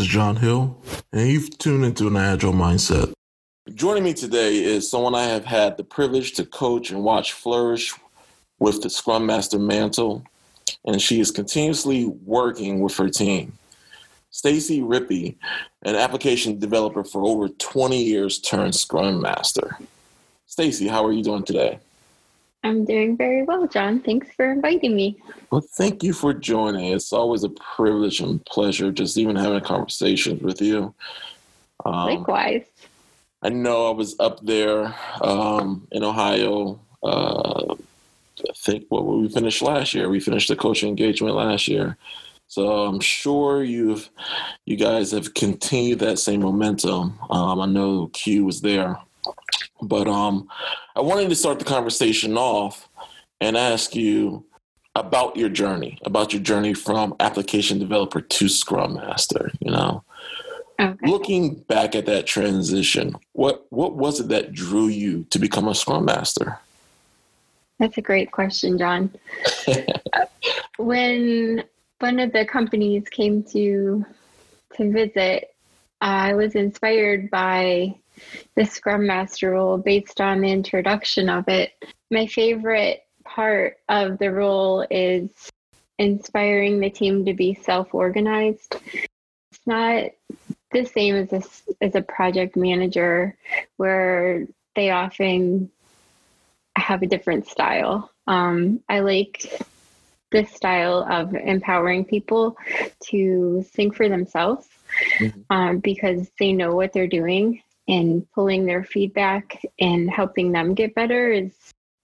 Is John Hill, and you've tuned into an Agile Mindset. Joining me today is someone I have had the privilege to coach and watch flourish with the Scrum Master mantle, and she is continuously working with her team. Stacy Rippey, an application developer for over 20 years, turned Scrum Master. Stacy, how are you doing today? I'm doing very well, John. Thanks for inviting me. Well, thank you for joining. It's always a privilege and pleasure just even having conversations with you. Um, Likewise. I know I was up there um, in Ohio. Uh, I think what well, we finished last year. We finished the coaching engagement last year. So I'm sure you've you guys have continued that same momentum. Um, I know Q was there but um, I wanted to start the conversation off and ask you about your journey, about your journey from application developer to Scrum Master. You know, okay. looking back at that transition, what what was it that drew you to become a Scrum Master? That's a great question, John. when one of the companies came to to visit, I was inspired by the Scrum Master role based on the introduction of it. My favorite part of the role is inspiring the team to be self organized. It's not the same as a, as a project manager where they often have a different style. Um, I like this style of empowering people to think for themselves mm-hmm. um, because they know what they're doing and pulling their feedback and helping them get better is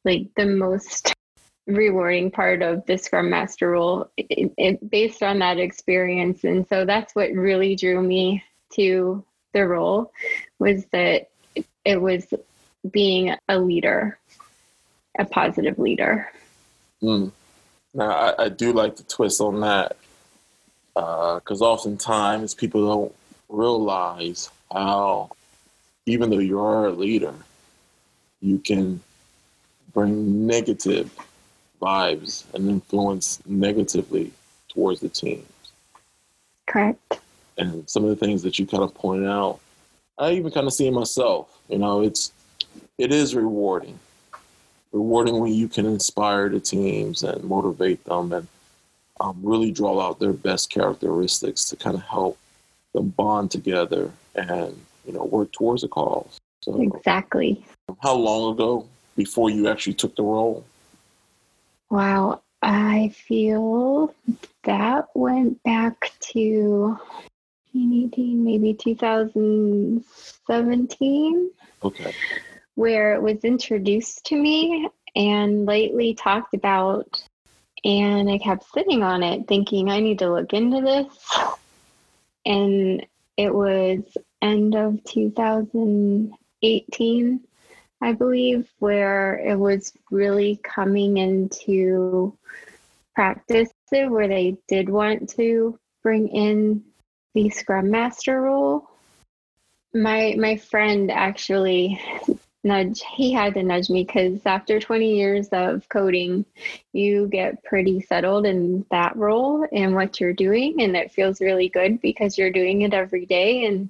like the most rewarding part of the scrum master role it, it, based on that experience and so that's what really drew me to the role was that it was being a leader a positive leader mm. now I, I, do like the twist on that because uh, oftentimes people don't realize how even though you are a leader, you can bring negative vibes and influence negatively towards the teams. Correct. And some of the things that you kind of pointed out, I even kind of see myself. You know, it's it is rewarding. Rewarding when you can inspire the teams and motivate them and um, really draw out their best characteristics to kind of help them bond together and you know, work towards a cause. So, exactly. How long ago before you actually took the role? Wow, I feel that went back to 2018, maybe 2017. Okay. Where it was introduced to me and lately talked about. And I kept sitting on it thinking, I need to look into this. And it was end of 2018, I believe, where it was really coming into practice where they did want to bring in the Scrum Master role. My my friend actually nudge he had to nudge me because after 20 years of coding you get pretty settled in that role and what you're doing and it feels really good because you're doing it every day. And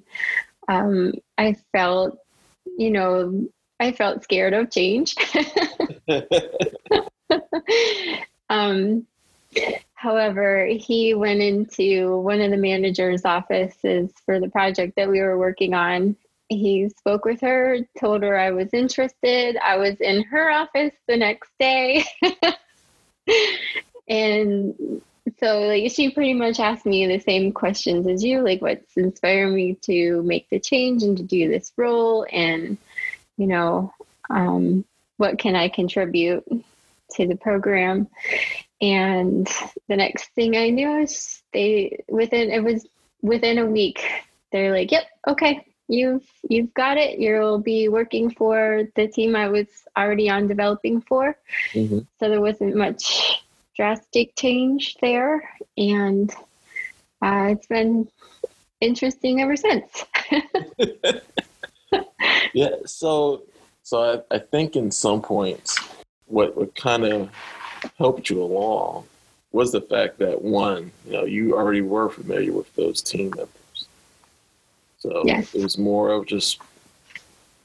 um, i felt you know i felt scared of change. Um, however he went into one of the manager's offices for the project that we were working on he spoke with her, told her I was interested. I was in her office the next day. and so like she pretty much asked me the same questions as you, like what's inspiring me to make the change and to do this role and you know, um, what can I contribute to the program? And the next thing I knew is they within it was within a week, they're like, Yep, okay, you've you've got it. You'll be working for the team I was already on developing for. Mm-hmm. So there wasn't much drastic change there, and uh, it's been interesting ever since. yeah. So so I, I think in some points, what what kind of helped you along was the fact that one, you know, you already were familiar with those team members So Yes. it was more of just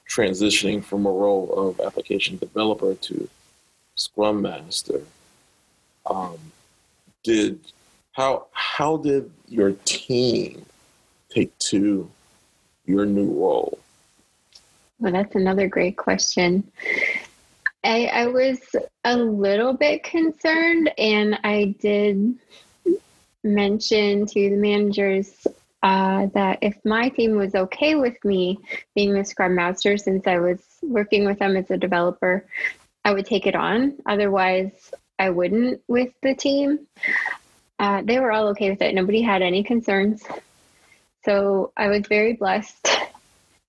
transitioning from a role of application developer to Scrum Master. Um, did how how did your team take to your new role? Well, that's another great question. I, I was a little bit concerned, and I did mention to the managers uh, that if my team was okay with me being the Scrum Master, since I was working with them as a developer, I would take it on. Otherwise, I wouldn't with the team. Uh, they were all okay with it. Nobody had any concerns. So I was very blessed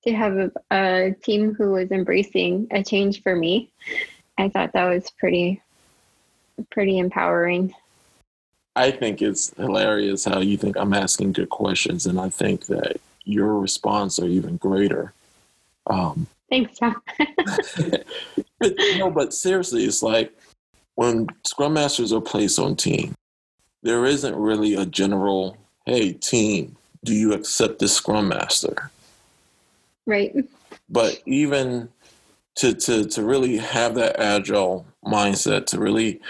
to have a, a team who was embracing a change for me. I thought that was pretty, pretty empowering. I think it's hilarious how you think I'm asking good questions, and I think that your response are even greater. Um, Thanks, John. but no, but seriously, it's like when scrum masters are placed on team, there isn't really a general, hey, team, do you accept this scrum master? right. But even to to to really have that agile mindset, to really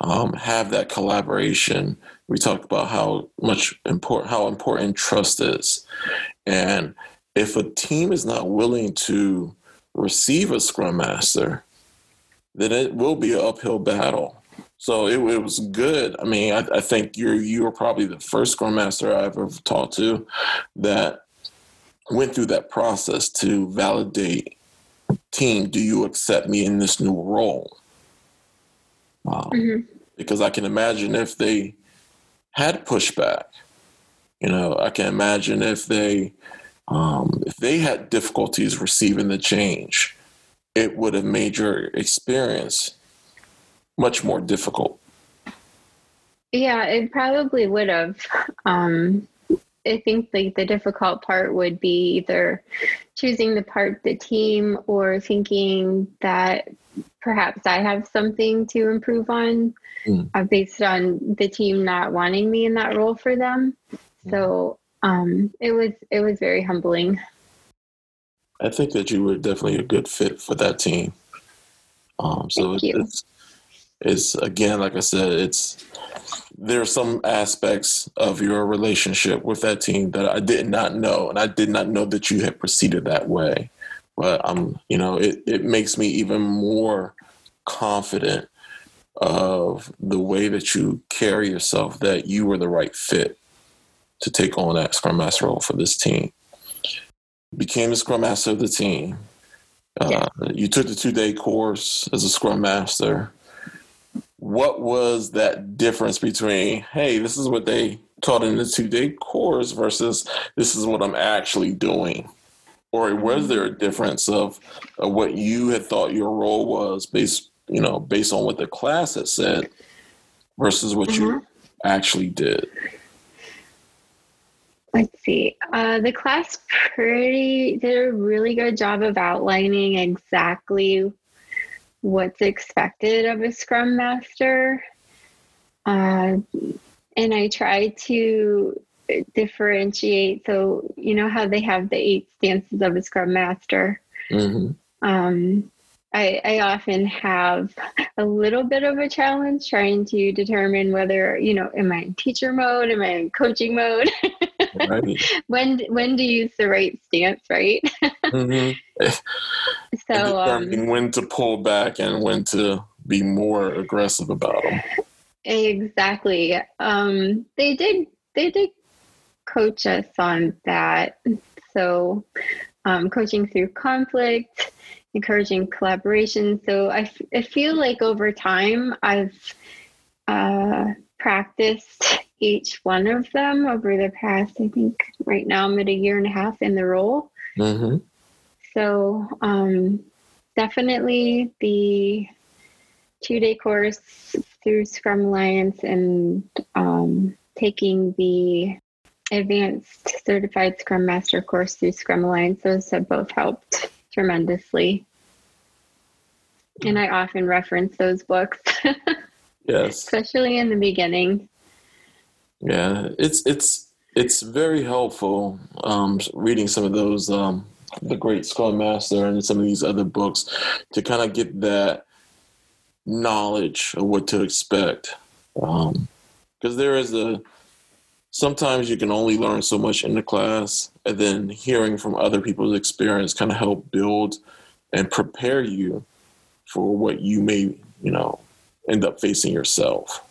um, have that collaboration, we talked about how much important how important trust is, and if a team is not willing to receive a scrum master, then it will be an uphill battle. So it, it was good. I mean, I, I think you're you were probably the first scrum master I've ever talked to that went through that process to validate team. Do you accept me in this new role? Um, hmm Because I can imagine if they had pushback. You know, I can imagine if they um, if they had difficulties receiving the change, it would have made your experience much more difficult. Yeah, it probably would have. Um, I think like the difficult part would be either choosing the part the team or thinking that perhaps I have something to improve on Mm. uh, based on the team not wanting me in that role for them. So um, it was it was very humbling. I think that you were definitely a good fit for that team. Um, so it's it's again, like I said, it's there are some aspects of your relationship with that team that I did not know, and I did not know that you had proceeded that way. But um, you know, it it makes me even more confident of the way that you carry yourself that you were the right fit to take on that scrum master role for this team became the scrum master of the team. Uh, Yeah. You took the two day course as a scrum master. What was that difference between, hey, this is what they taught in the two day course versus this is what I'm actually doing? Or was there a difference of, of what you had thought your role was based, you know, based on what the class had said versus what you actually did? Let's see. Uh, the class pretty did a really good job of outlining exactly what's expected of a Scrum Master. Uh, and I tried to differentiate. So, you know how they have the eight stances of a Scrum Master? hmm Um, I, I often have a little bit of a challenge trying to determine whether, you know, am I in teacher mode? Am I in coaching mode? Right. when when to use the right stance, right? hmm So um, when to pull back and when to be more aggressive about them. exactly. Um, they did they did coach us on that. So um, coaching through conflict, encouraging collaboration. So I, f- I feel like over time I've uh, practiced each one of them over the past. I think right now I'm at a year and a half in the role. Mm-hmm. So um, definitely the two day course through Scrum Alliance and um, taking the advanced certified Scrum Master course through Scrum Alliance, those have both helped tremendously. And I often reference those books, Yes. especially in the beginning. Yeah. It's it's it's very helpful um, reading some of those um, the great Scrum Master and some of these other books to kind of get that knowledge of what to expect. Because um, there is a sometimes you can only learn so much in the class, and then hearing from other people's experience kind of help build and prepare you for what you may, you know, end up facing yourself.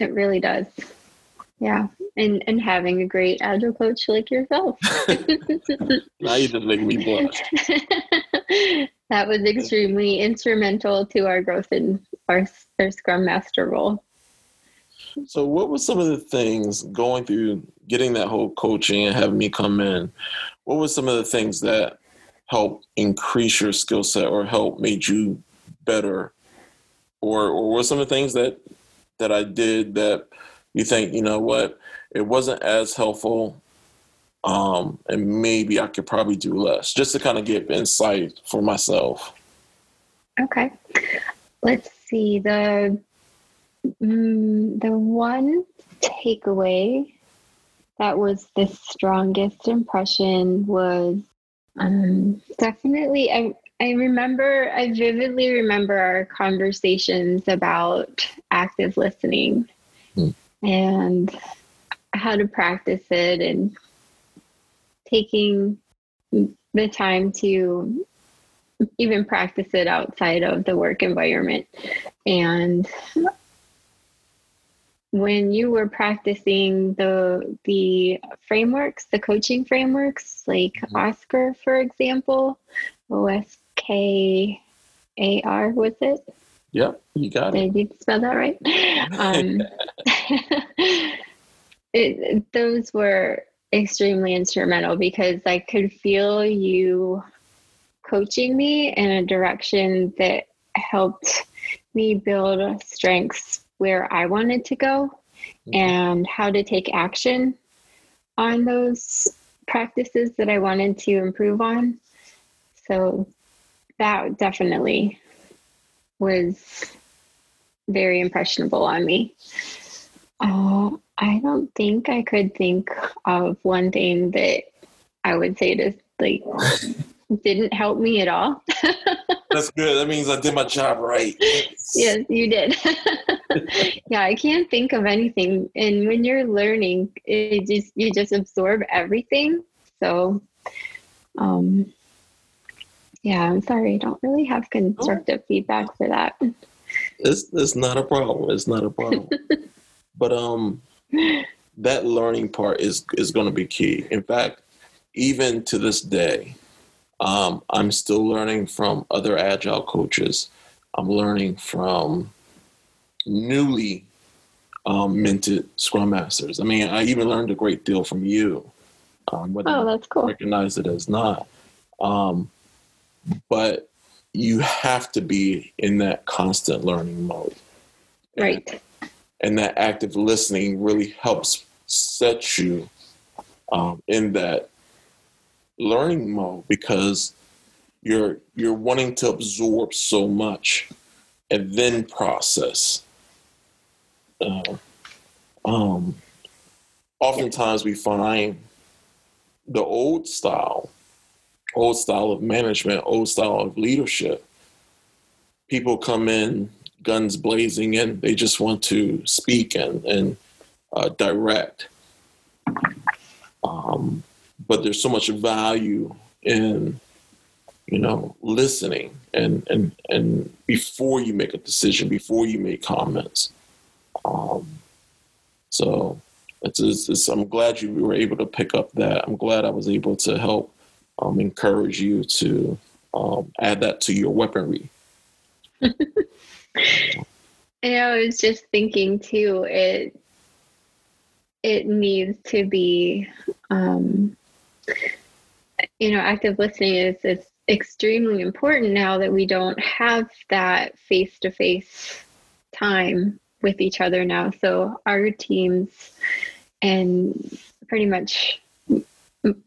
It really does. Yeah. And and having a great agile coach like yourself. now you just make me blush. that was extremely instrumental to our growth in our, our Scrum Master role. So, what were some of the things going through getting that whole coaching and having me come in? What were some of the things that helped increase your skill set or help made you better? Or, or what some of the things that that I did that you think, you know what, it wasn't as helpful um, and maybe I could probably do less just to kind of get insight for myself. Okay. Let's see. The mm, the one takeaway that was the strongest impression was um, definitely I, I remember I vividly remember our conversations about active listening mm. and how to practice it and taking the time to even practice it outside of the work environment. And when you were practicing the the frameworks, the coaching frameworks, like mm-hmm. Oscar, for example, O S K A R was it? Yep, you got it. Did you spell that right? Um, it, those were extremely instrumental because I could feel you coaching me in a direction that helped me build strengths where I wanted to go mm-hmm. and how to take action on those practices that I wanted to improve on. So that definitely was very impressionable on me. Uh, I don't think I could think of one thing that I would say to like didn't help me at all. That's good. That means I did my job right. yes, you did. yeah, I can't think of anything. And when you're learning, it just you just absorb everything. So um yeah, I'm sorry. I don't really have constructive feedback for that. It's it's not a problem. It's not a problem. but um that learning part is is going to be key. In fact, even to this day, um, I'm still learning from other agile coaches. I'm learning from newly um, minted Scrum Masters. I mean, I even learned a great deal from you. Um, whether oh, that's cool. Recognize it as not, um, but you have to be in that constant learning mode. Right and that active listening really helps set you um, in that learning mode because you're you're wanting to absorb so much and then process. Uh, um, oftentimes we find the old style, old style of management, old style of leadership. People come in guns blazing and they just want to speak and, and uh, direct. Um, but there's so much value in you know listening and and and before you make a decision before you make comments um, so it's, it's, it's, i'm glad you were able to pick up that i'm glad i was able to help um, encourage you to um, add that to your weaponry yeah, I was just thinking too. It it needs to be, um, you know, active listening is is extremely important now that we don't have that face to face time with each other now. So our teams and pretty much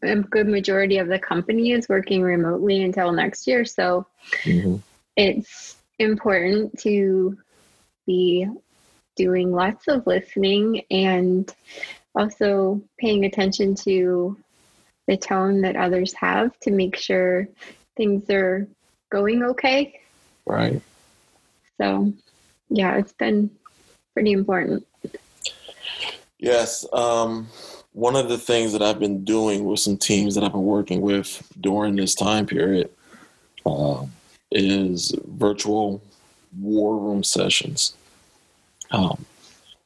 a good majority of the company is working remotely until next year. So mm-hmm. it's important to be doing lots of listening and also paying attention to the tone that others have to make sure things are going okay. Right. So, yeah, it's been pretty important. Yes. Um, one of the things that I've been doing with some teams that I've been working with during this time period uh, is virtual war room sessions. Um,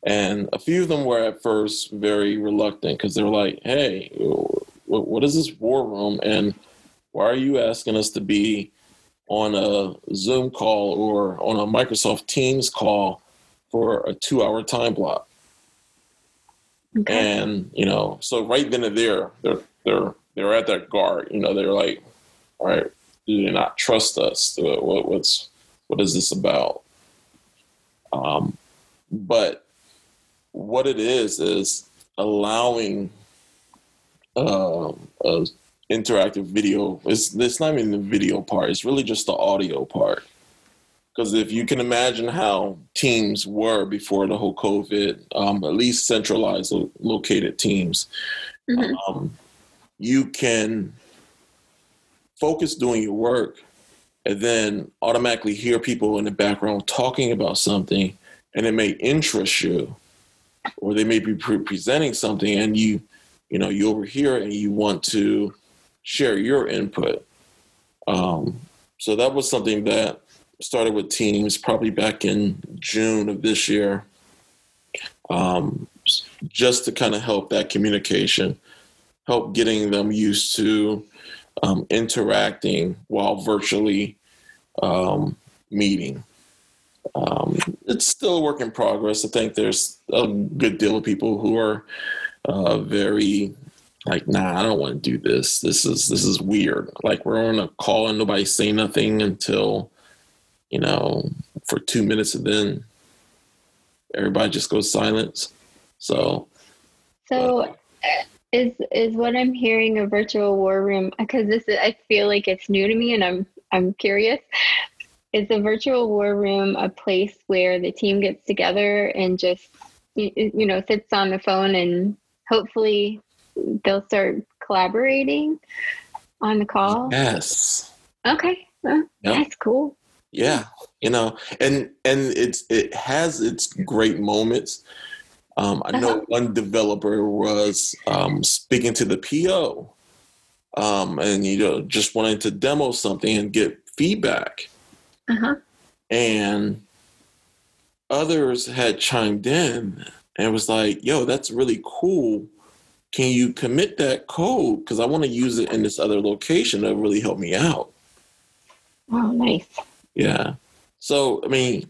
and a few of them were at first very reluctant because they're like, hey, what is this war room? And why are you asking us to be on a Zoom call or on a Microsoft Teams call for a two hour time block? Okay. And, you know, so right then and there, they're, they're, they're at that guard, you know, they're like, all right, do you not trust us? What, what's, what is this about? Um, but what it is is allowing uh, a interactive video. It's it's not even the video part. It's really just the audio part. Because if you can imagine how teams were before the whole COVID, um, at least centralized located teams, mm-hmm. um, you can focus doing your work and then automatically hear people in the background talking about something and it may interest you or they may be pre- presenting something and you you know you overhear it and you want to share your input um, so that was something that started with teams probably back in june of this year um, just to kind of help that communication help getting them used to um, interacting while virtually um, meeting. Um, it's still a work in progress. I think there's a good deal of people who are uh, very like, nah, I don't want to do this. This is this is weird. Like we're on a call and nobody's saying nothing until, you know, for two minutes and then everybody just goes silent. So. So. Uh, is is what I'm hearing a virtual war room because this is, I feel like it's new to me and I'm I'm curious. Is a virtual war room a place where the team gets together and just you, you know sits on the phone and hopefully they'll start collaborating on the call? Yes. Okay. Well, yep. That's cool. Yeah, you know, and and it's it has its great moments um, I know uh-huh. one developer was um, speaking to the PO um, and you know just wanting to demo something and get feedback. Uh-huh. And others had chimed in and it was like, "Yo, that's really cool. Can you commit that code? Because I want to use it in this other location. That really help me out." Oh, nice. Yeah. So I mean,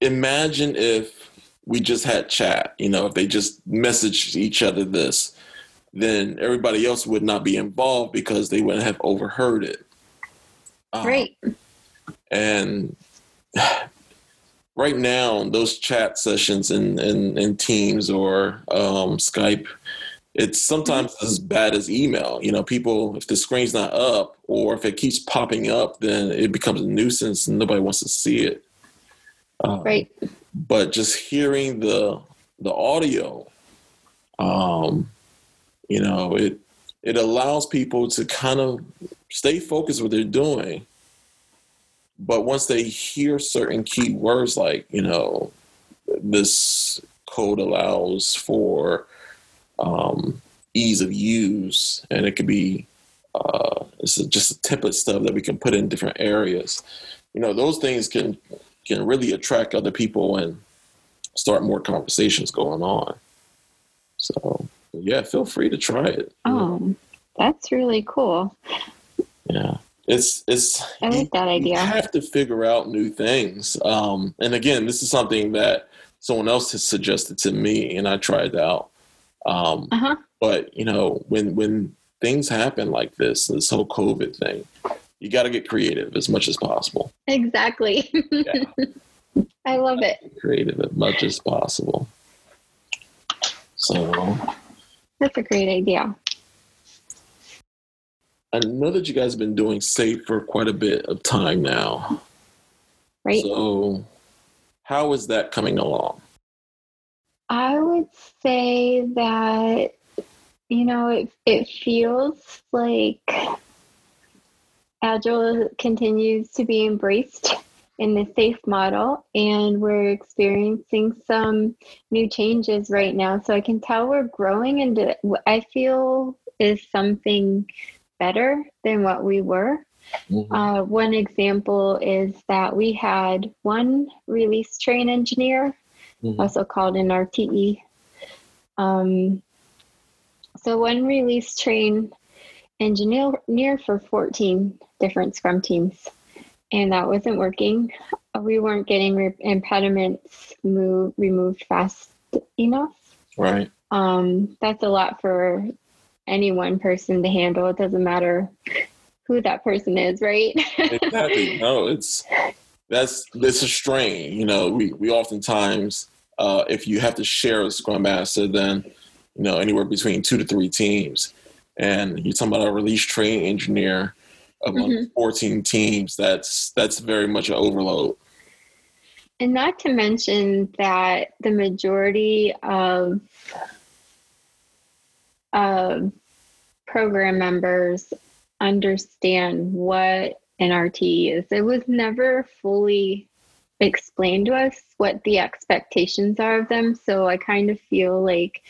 imagine if we just had chat. You know, if they just messaged each other this, then everybody else would not be involved because they wouldn't have overheard it. Um, right. And right now, those chat sessions in, in, in Teams or um, Skype, it's sometimes mm-hmm. as bad as email. You know, people, if the screen's not up or if it keeps popping up, then it becomes a nuisance and nobody wants to see it. Um, right but just hearing the the audio um you know it it allows people to kind of stay focused what they're doing but once they hear certain key words like you know this code allows for um, ease of use and it could be uh, it's just a template stuff that we can put in different areas you know those things can can really attract other people and start more conversations going on. So yeah, feel free to try it. Oh, that's really cool. Yeah. It's it's I like that idea. You have to figure out new things. Um, and again, this is something that someone else has suggested to me and I tried out. Um, uh-huh. but you know, when when things happen like this, this whole COVID thing, you got to get creative as much as possible. Exactly. Yeah. I love it. Creative as much as possible. So that's a great idea. I know that you guys have been doing SAFe for quite a bit of time now. Right. So how is that coming along? I would say that you know it it feels like agile continues to be embraced in the SAFe model and we're experiencing some new changes right now so i can tell we're growing into i feel is something better than what we were mm-hmm. uh, one example is that we had one release train engineer mm-hmm. also called an rte um, so one release train engineer for 14 different scrum teams and that wasn't working. We weren't getting re- impediments move, removed fast enough. Right. Um, that's a lot for any one person to handle. It doesn't matter who that person is, right? exactly. No, it's that's it's a strain. You know, we we oftentimes uh, if you have to share a scrum master, then you know anywhere between two to three teams, and you're talking about a release train engineer among mm-hmm. 14 teams, that's that's very much an overload. And not to mention that the majority of of program members understand what an RTE is. It was never fully explained to us what the expectations are of them. So I kind of feel like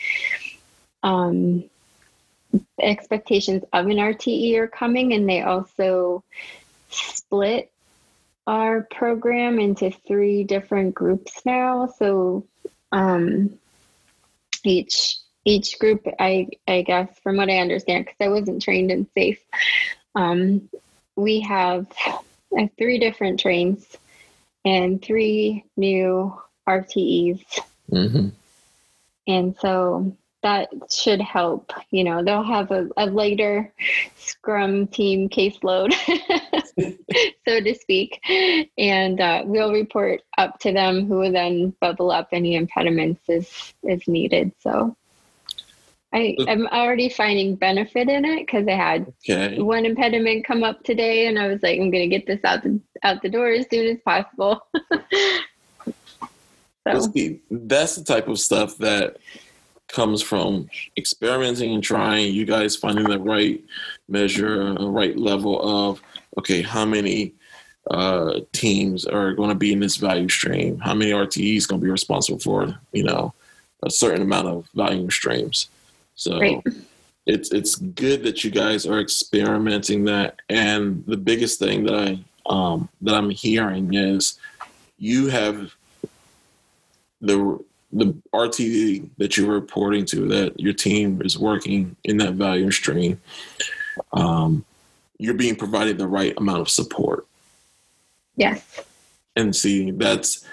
um, expectations of an RTE are coming, and they also split our program into three different groups now. So um, each each group, I I guess, from what I understand, because I wasn't trained in SAFe, um, we have uh, three different trains and three new RTEs. Mm-hmm. And so that should help. You know, they'll have a, a lighter scrum team caseload, so to speak, and uh, we'll report up to them who will then bubble up any impediments as, as needed. So I, I'm already finding benefit in it because I had okay. one impediment come up today, and I was like, I'm going to get this out the out the door as soon as possible. so. That's the type of stuff that comes from experimenting and trying, you guys finding the right measure, the right level of, okay, how many uh, teams are going to be in this value stream? How many RTEs going to be responsible for, you know, a certain amount of value streams? So right. it's it's good that you guys are experimenting that. And the biggest thing that I um, that I'm hearing is you have the the RTE that you're reporting to that your team is working in that value stream, um, you're being provided the right amount of support. Yes. And see, that's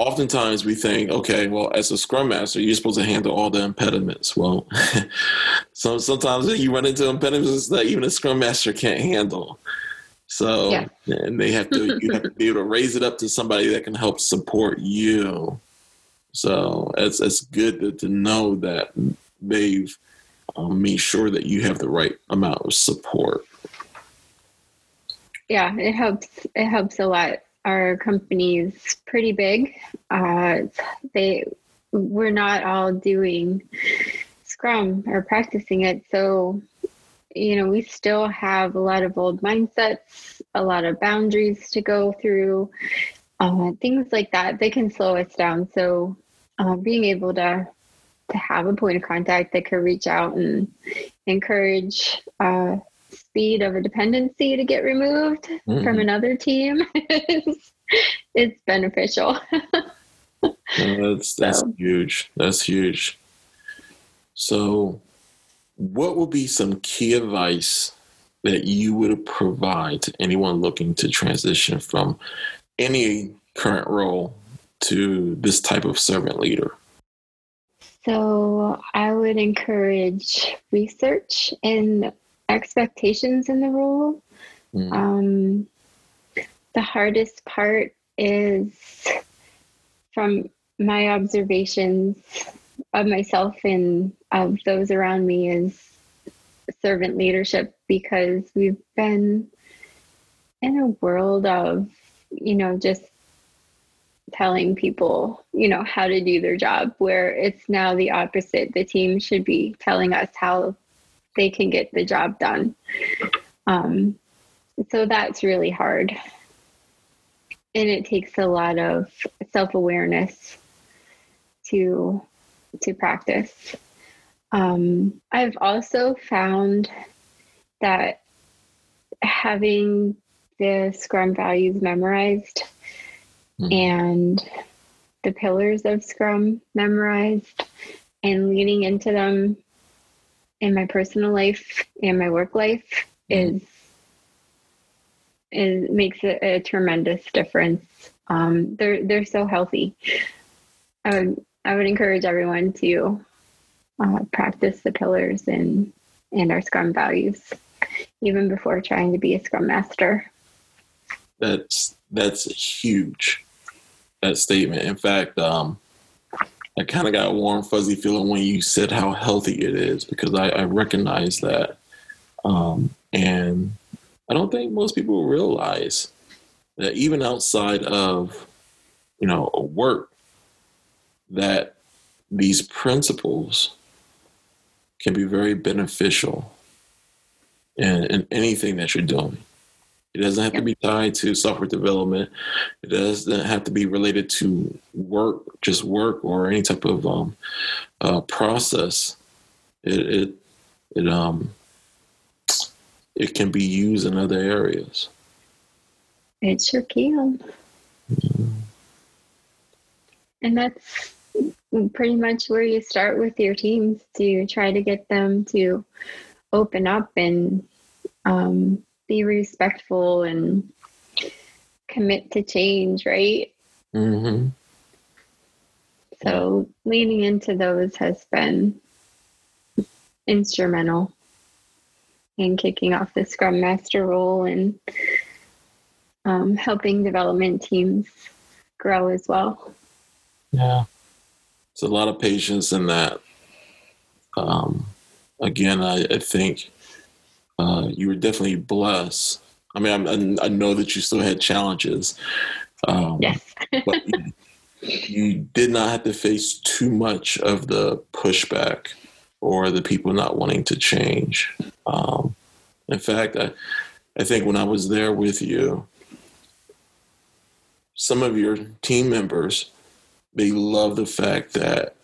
oftentimes we think, okay, well, as a scrum master, you're supposed to handle all the impediments. Well, so sometimes you run into impediments that even a scrum master can't handle. So, yeah. and they have to, you have to be able to raise it up to somebody that can help support you so it's it's good to, to know that they've um, made sure that you have the right amount of support. Yeah, it helps. It helps a lot. Our company's pretty big. Uh, they we're not all doing Scrum or practicing it, so you know we still have a lot of old mindsets, a lot of boundaries to go through uh, things like that. They can slow us down. So uh, being able to to have a point of contact that could reach out and encourage uh, speed of a dependency to get removed mm-hmm. from another team is, it's beneficial that's that's so. huge that's huge so what would be some key advice that you would provide to anyone looking to transition from any current role to this type of servant leader? So I would encourage research and expectations in the role. Mm. Um, the hardest part is from my observations of myself and of those around me is servant leadership because we've been in a world of you know just telling people, you know, how to do their job, where it's now the opposite. The team should be telling us how they can get the job done. Um, so that's really hard. And it takes a lot of self awareness to to practice. Um, I've also found that having the Scrum values memorized mm-hmm. and the pillars of Scrum memorized and leaning into them in my personal life and my work life mm-hmm. is is makes a, a tremendous difference. Um, they're they're so healthy. I would I would encourage everyone to uh, practice the pillars and and our Scrum values, even before trying to be a Scrum Master. That's that's huge. That statement. In fact, um, I kind of got a warm, fuzzy feeling when you said how healthy it is because I, I recognize that, um, and I don't think most people realize that even outside of you know work, that these principles can be very beneficial in, in anything that you're doing. It doesn't have to be tied to software development. It doesn't have to be related to work, just work or any type of um, uh, process. It, it it um it can be used in other areas. It sure can. Mm-hmm. And that's pretty much where you start with your teams to try to get them to open up and um, be respectful and commit to change, right? Mm-hmm. So leaning into those has been instrumental in kicking off the Scrum Master role and um, helping development teams grow as well. Yeah. It's a lot of patience in that. Um, again, I, I think uh, you were definitely blessed. I mean, I, I know that you still had challenges. Um, yes. but you, you did not have to face too much of the pushback or the people not wanting to change. Um, in fact, I, I think when I was there with you, some of your team members they love the fact that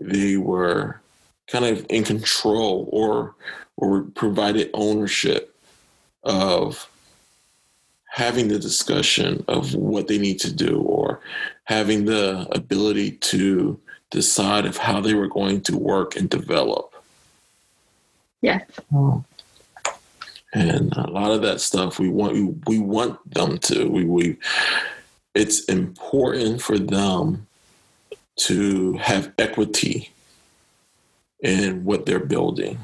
they were kind of in control or or provided ownership of having the discussion of what they need to do or having the ability to decide of how they were going to work and develop. Yes. Hmm. And a lot of that stuff we want we, we want them to. We we it's important for them to have equity in what they're building.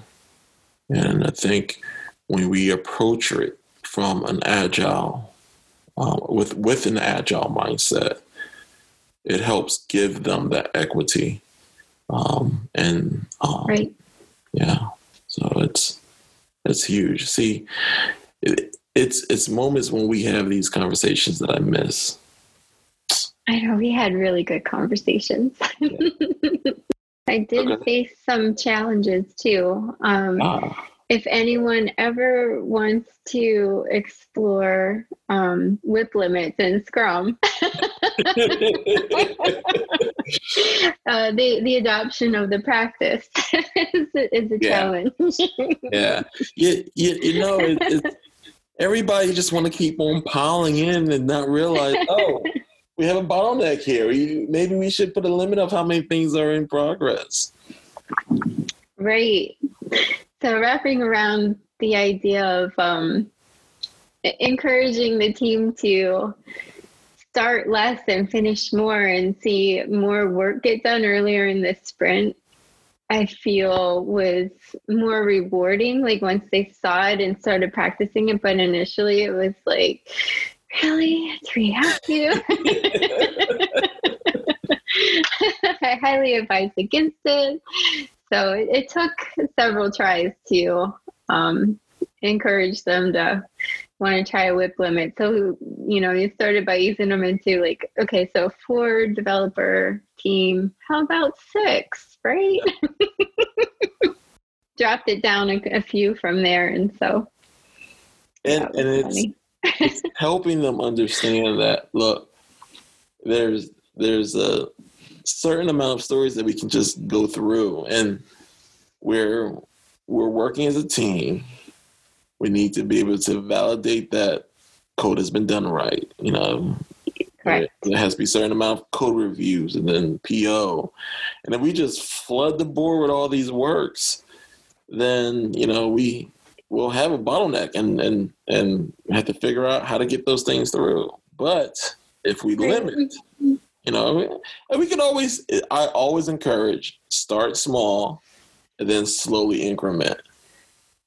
And I think when we approach it from an agile, um, with with an agile mindset, it helps give them that equity. Um, and um, right, yeah, so it's it's huge. See, it, it's it's moments when we have these conversations that I miss I know we had really good conversations. Yeah. I did okay. face some challenges too. Um, ah. If anyone ever wants to explore um, WIP limits in Scrum, uh, the the adoption of the practice is, is a yeah. challenge. yeah, you, you, you know, it, it, everybody just want to keep on piling in and not realize, oh we have a bottleneck here. Maybe we should put a limit of how many things are in progress. Right. So wrapping around the idea of um, encouraging the team to start less and finish more and see more work get done earlier in the sprint i feel was more rewarding like once they saw it and started practicing it but initially it was like really? Have to? I highly advise against it. So it, it took several tries to um, encourage them to want to try a WIP limit. So, you know, you started by using them into like, okay, so four developer team, how about six, right? Dropped it down a, a, few from there. And so. And, and it's, it's helping them understand that, look, there's, there's a certain amount of stories that we can just go through and we're, we're working as a team we need to be able to validate that code has been done right. You know, Correct. There has to be a certain amount of code reviews and then PO. And if we just flood the board with all these works, then, you know, we will have a bottleneck and, and, and have to figure out how to get those things through. But if we limit, you know, and we can always, I always encourage start small and then slowly increment.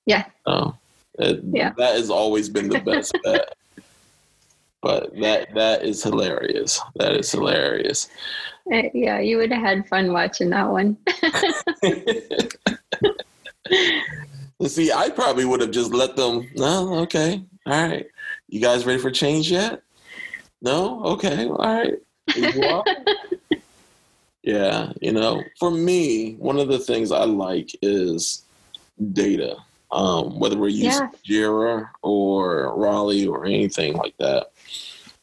Yeah. Oh, yeah. That has always been the best bet. But that that is hilarious. That is hilarious. Uh, yeah, you would have had fun watching that one. See, I probably would have just let them. No, okay, all right. You guys ready for change yet? No, okay, all right. yeah, you know, for me, one of the things I like is data um, whether we're using yeah. Jira or Rally or anything like that.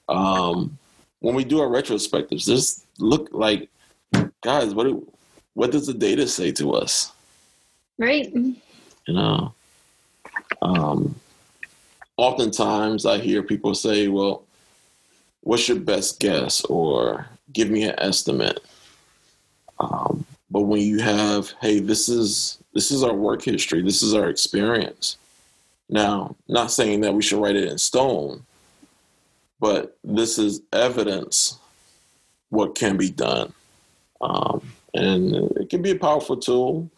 Um, when we do our retrospectives, just look like, guys, what do, what does the data say to us? Right. You know, um, oftentimes I hear people say, well, what's your best guess or give me an estimate. Um, but when you have, hey, this is this is our work history, this is our experience. Now, not saying that we should write it in stone, but this is evidence what can be done. Um, and it can be a powerful tool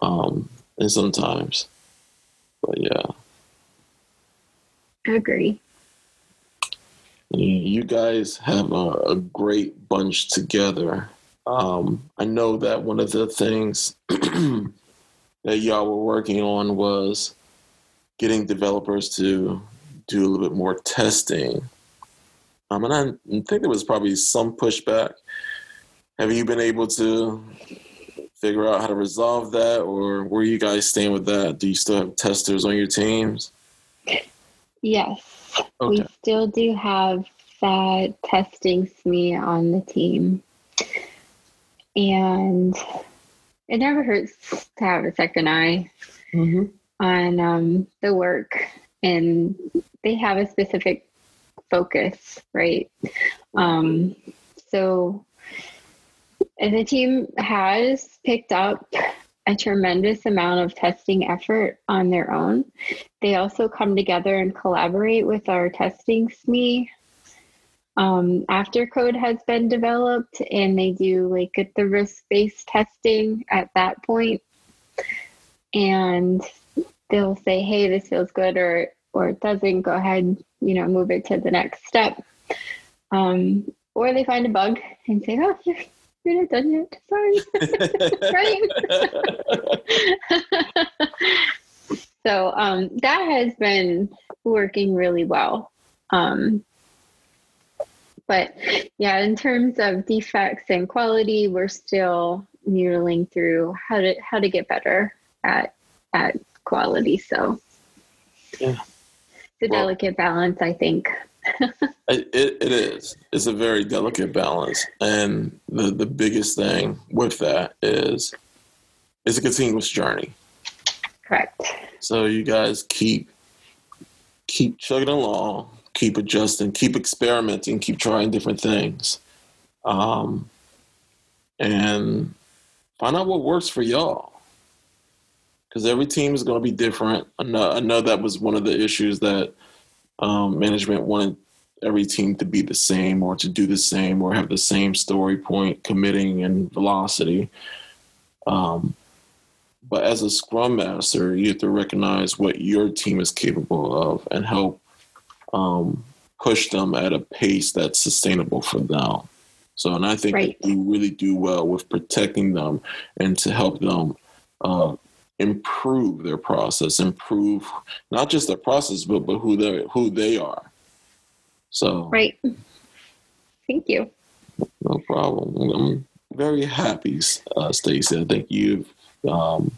um, and sometimes. But yeah. I agree. You guys have a, a great bunch together. Um, I know that one of the things that y'all were working on was getting developers to do a little bit more testing. Um, and I think there was probably some pushback. Have you been able to figure out how to resolve that, or where you guys stand with that? Do you still have testers on your teams? Yes, okay. we still do have that testing SME on the team. And it never hurts to have a second eye mm-hmm. on um, the work. And they have a specific focus, right? Um, so the team has picked up a tremendous amount of testing effort on their own. They also come together and collaborate with our testing SME um, after code has been developed and they do like the risk based testing at that point. and they'll say hey this feels good or or it doesn't go ahead you know move it to the next step um, or they find a bug and say oh you're, you're not done yet sorry right so um, that has been working really well um, but yeah, in terms of defects and quality, we're still noodling through how to how to get better at at quality. So yeah. it's a well, delicate balance, I think. It, it is. It's a very delicate balance, and the the biggest thing with that is it's a continuous journey. Correct. So you guys keep keep chugging along, keep adjusting, keep experimenting, keep trying different things, um, and find out what works for y'all. Because every team is going to be different. I know, I know that was one of the issues that um, management wanted every team to be the same or to do the same or have the same story point, committing, and velocity. Um, but as a scrum master, you have to recognize what your team is capable of and help um, push them at a pace that's sustainable for them. So, and I think right. we really do well with protecting them and to help them uh, improve their process, improve not just their process, but but who they who they are. So right. Thank you. No problem. I'm very happy, uh, Stacy. I think you've um,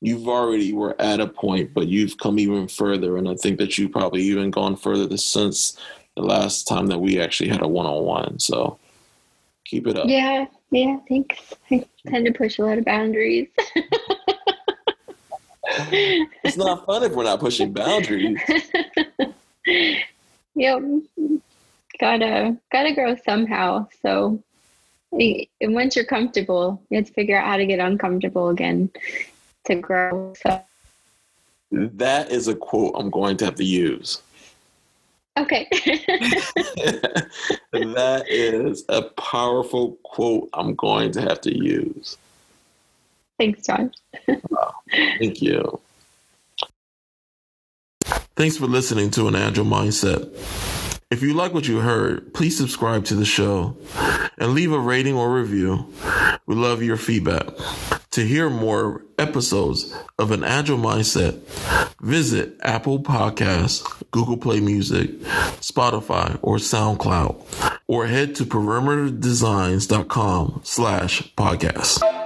you've already were at a point, but you've come even further, and I think that you've probably even gone further since the last time that we actually had a one on one. So keep it up. Yeah, yeah. Thanks. I tend to push a lot of boundaries. it's not fun if we're not pushing boundaries. yep. Gotta gotta grow somehow. So and once you're comfortable, you have to figure out how to get uncomfortable again to grow. So that is a quote I'm going to have to use. Okay. that is a powerful quote I'm going to have to use. Thanks, John. wow. Thank you. Thanks for listening to an Agile Mindset. If you like what you heard, please subscribe to the show and leave a rating or review. We love your feedback. To hear more episodes of an Agile Mindset, visit Apple Podcasts, Google Play Music, Spotify, or SoundCloud, or head to perimeterdesigns.com slash podcast.